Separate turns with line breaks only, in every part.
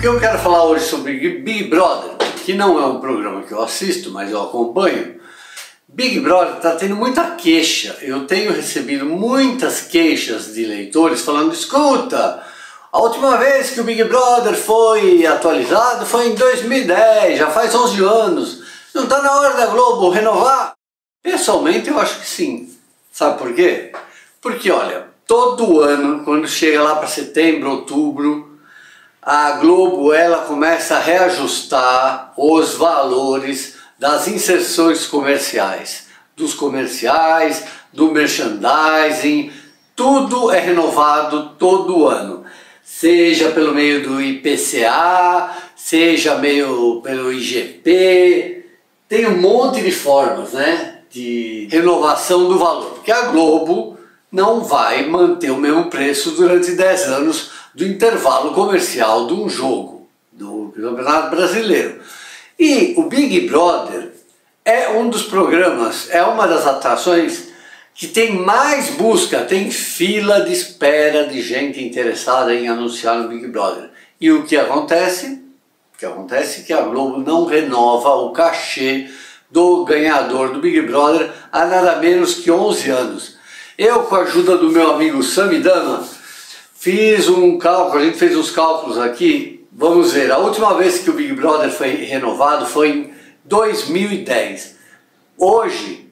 que eu quero falar hoje sobre Big Brother, que não é um programa que eu assisto, mas eu acompanho, Big Brother está tendo muita queixa. Eu tenho recebido muitas queixas de leitores falando: escuta, a última vez que o Big Brother foi atualizado foi em 2010, já faz 11 anos. Não está na hora da Globo renovar? Pessoalmente, eu acho que sim. Sabe por quê? Porque, olha, todo ano, quando chega lá para setembro, outubro, a Globo ela começa a reajustar os valores das inserções comerciais, dos comerciais, do merchandising, tudo é renovado todo ano, seja pelo meio do IPCA, seja meio pelo IGP, tem um monte de formas, né, de renovação do valor, porque a Globo não vai manter o mesmo preço durante 10 anos do intervalo comercial de um jogo do Campeonato Brasileiro. E o Big Brother é um dos programas, é uma das atrações que tem mais busca, tem fila de espera de gente interessada em anunciar no Big Brother. E o que acontece? O que acontece é que a Globo não renova o cachê do ganhador do Big Brother há nada menos que 11 anos. Eu, com a ajuda do meu amigo Samidana, Fiz um cálculo, a gente fez uns cálculos aqui. Vamos ver, a última vez que o Big Brother foi renovado foi em 2010. Hoje,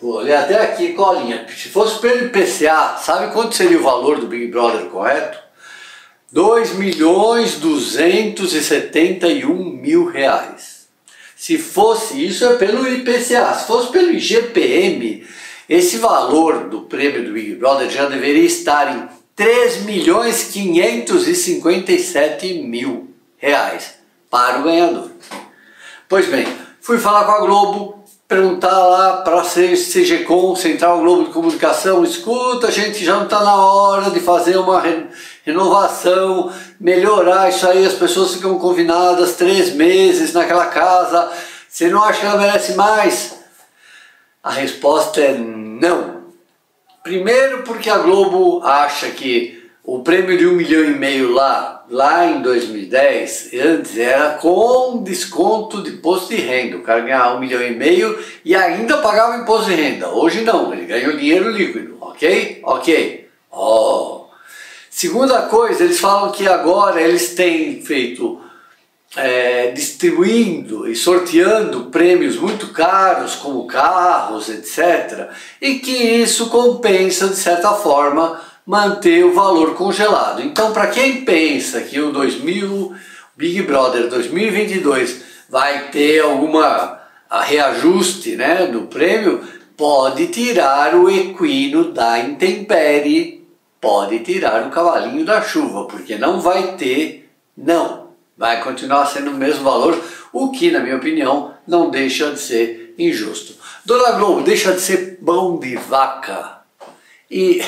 vou olhar até aqui, colinha. Se fosse pelo IPCA, sabe quanto seria o valor do Big Brother correto? 2 milhões 271 mil reais. Se fosse, isso é pelo IPCA, se fosse pelo IGPM, esse valor do prêmio do Big Brother já deveria estar em 3 milhões 557 mil reais para o ganhador. Pois bem, fui falar com a Globo, perguntar lá para a CGCOM, Central Globo de Comunicação, escuta, a gente já não está na hora de fazer uma renovação, melhorar isso aí, as pessoas ficam confinadas três meses naquela casa, você não acha que ela merece mais? A resposta é não. Primeiro porque a Globo acha que o prêmio de um milhão e meio lá, lá em 2010, antes era com desconto de imposto de renda. O cara ganhava um milhão e meio e ainda pagava imposto de renda. Hoje não, ele ganhou dinheiro líquido, ok? Ok. Oh. Segunda coisa, eles falam que agora eles têm feito é, distribuindo e sorteando prêmios muito caros, como carros, etc., e que isso compensa, de certa forma, manter o valor congelado. Então, para quem pensa que o 2000, Big Brother 2022 vai ter alguma reajuste né, do prêmio, pode tirar o equino da intempérie, pode tirar o cavalinho da chuva, porque não vai ter, não vai continuar sendo o mesmo valor, o que, na minha opinião, não deixa de ser injusto. Dona Globo, deixa de ser pão de vaca. E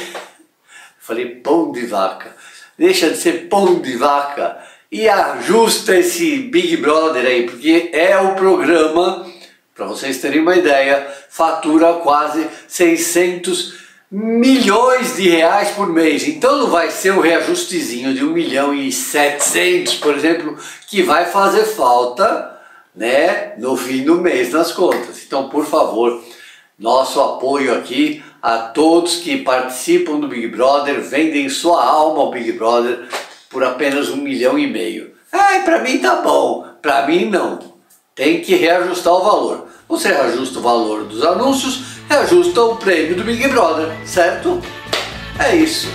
falei pão de vaca. Deixa de ser pão de vaca e ajusta esse Big Brother aí, porque é o programa, para vocês terem uma ideia, fatura quase 600 milhões de reais por mês. Então não vai ser um reajustezinho de 1 milhão e 700, por exemplo, que vai fazer falta né, no fim do mês nas contas. Então, por favor, nosso apoio aqui a todos que participam do Big Brother, vendem sua alma ao Big Brother por apenas um milhão e meio. Ai, para mim tá bom, para mim não. Tem que reajustar o valor. Você reajusta o valor dos anúncios, reajusta o prêmio do Big Brother, certo? É isso.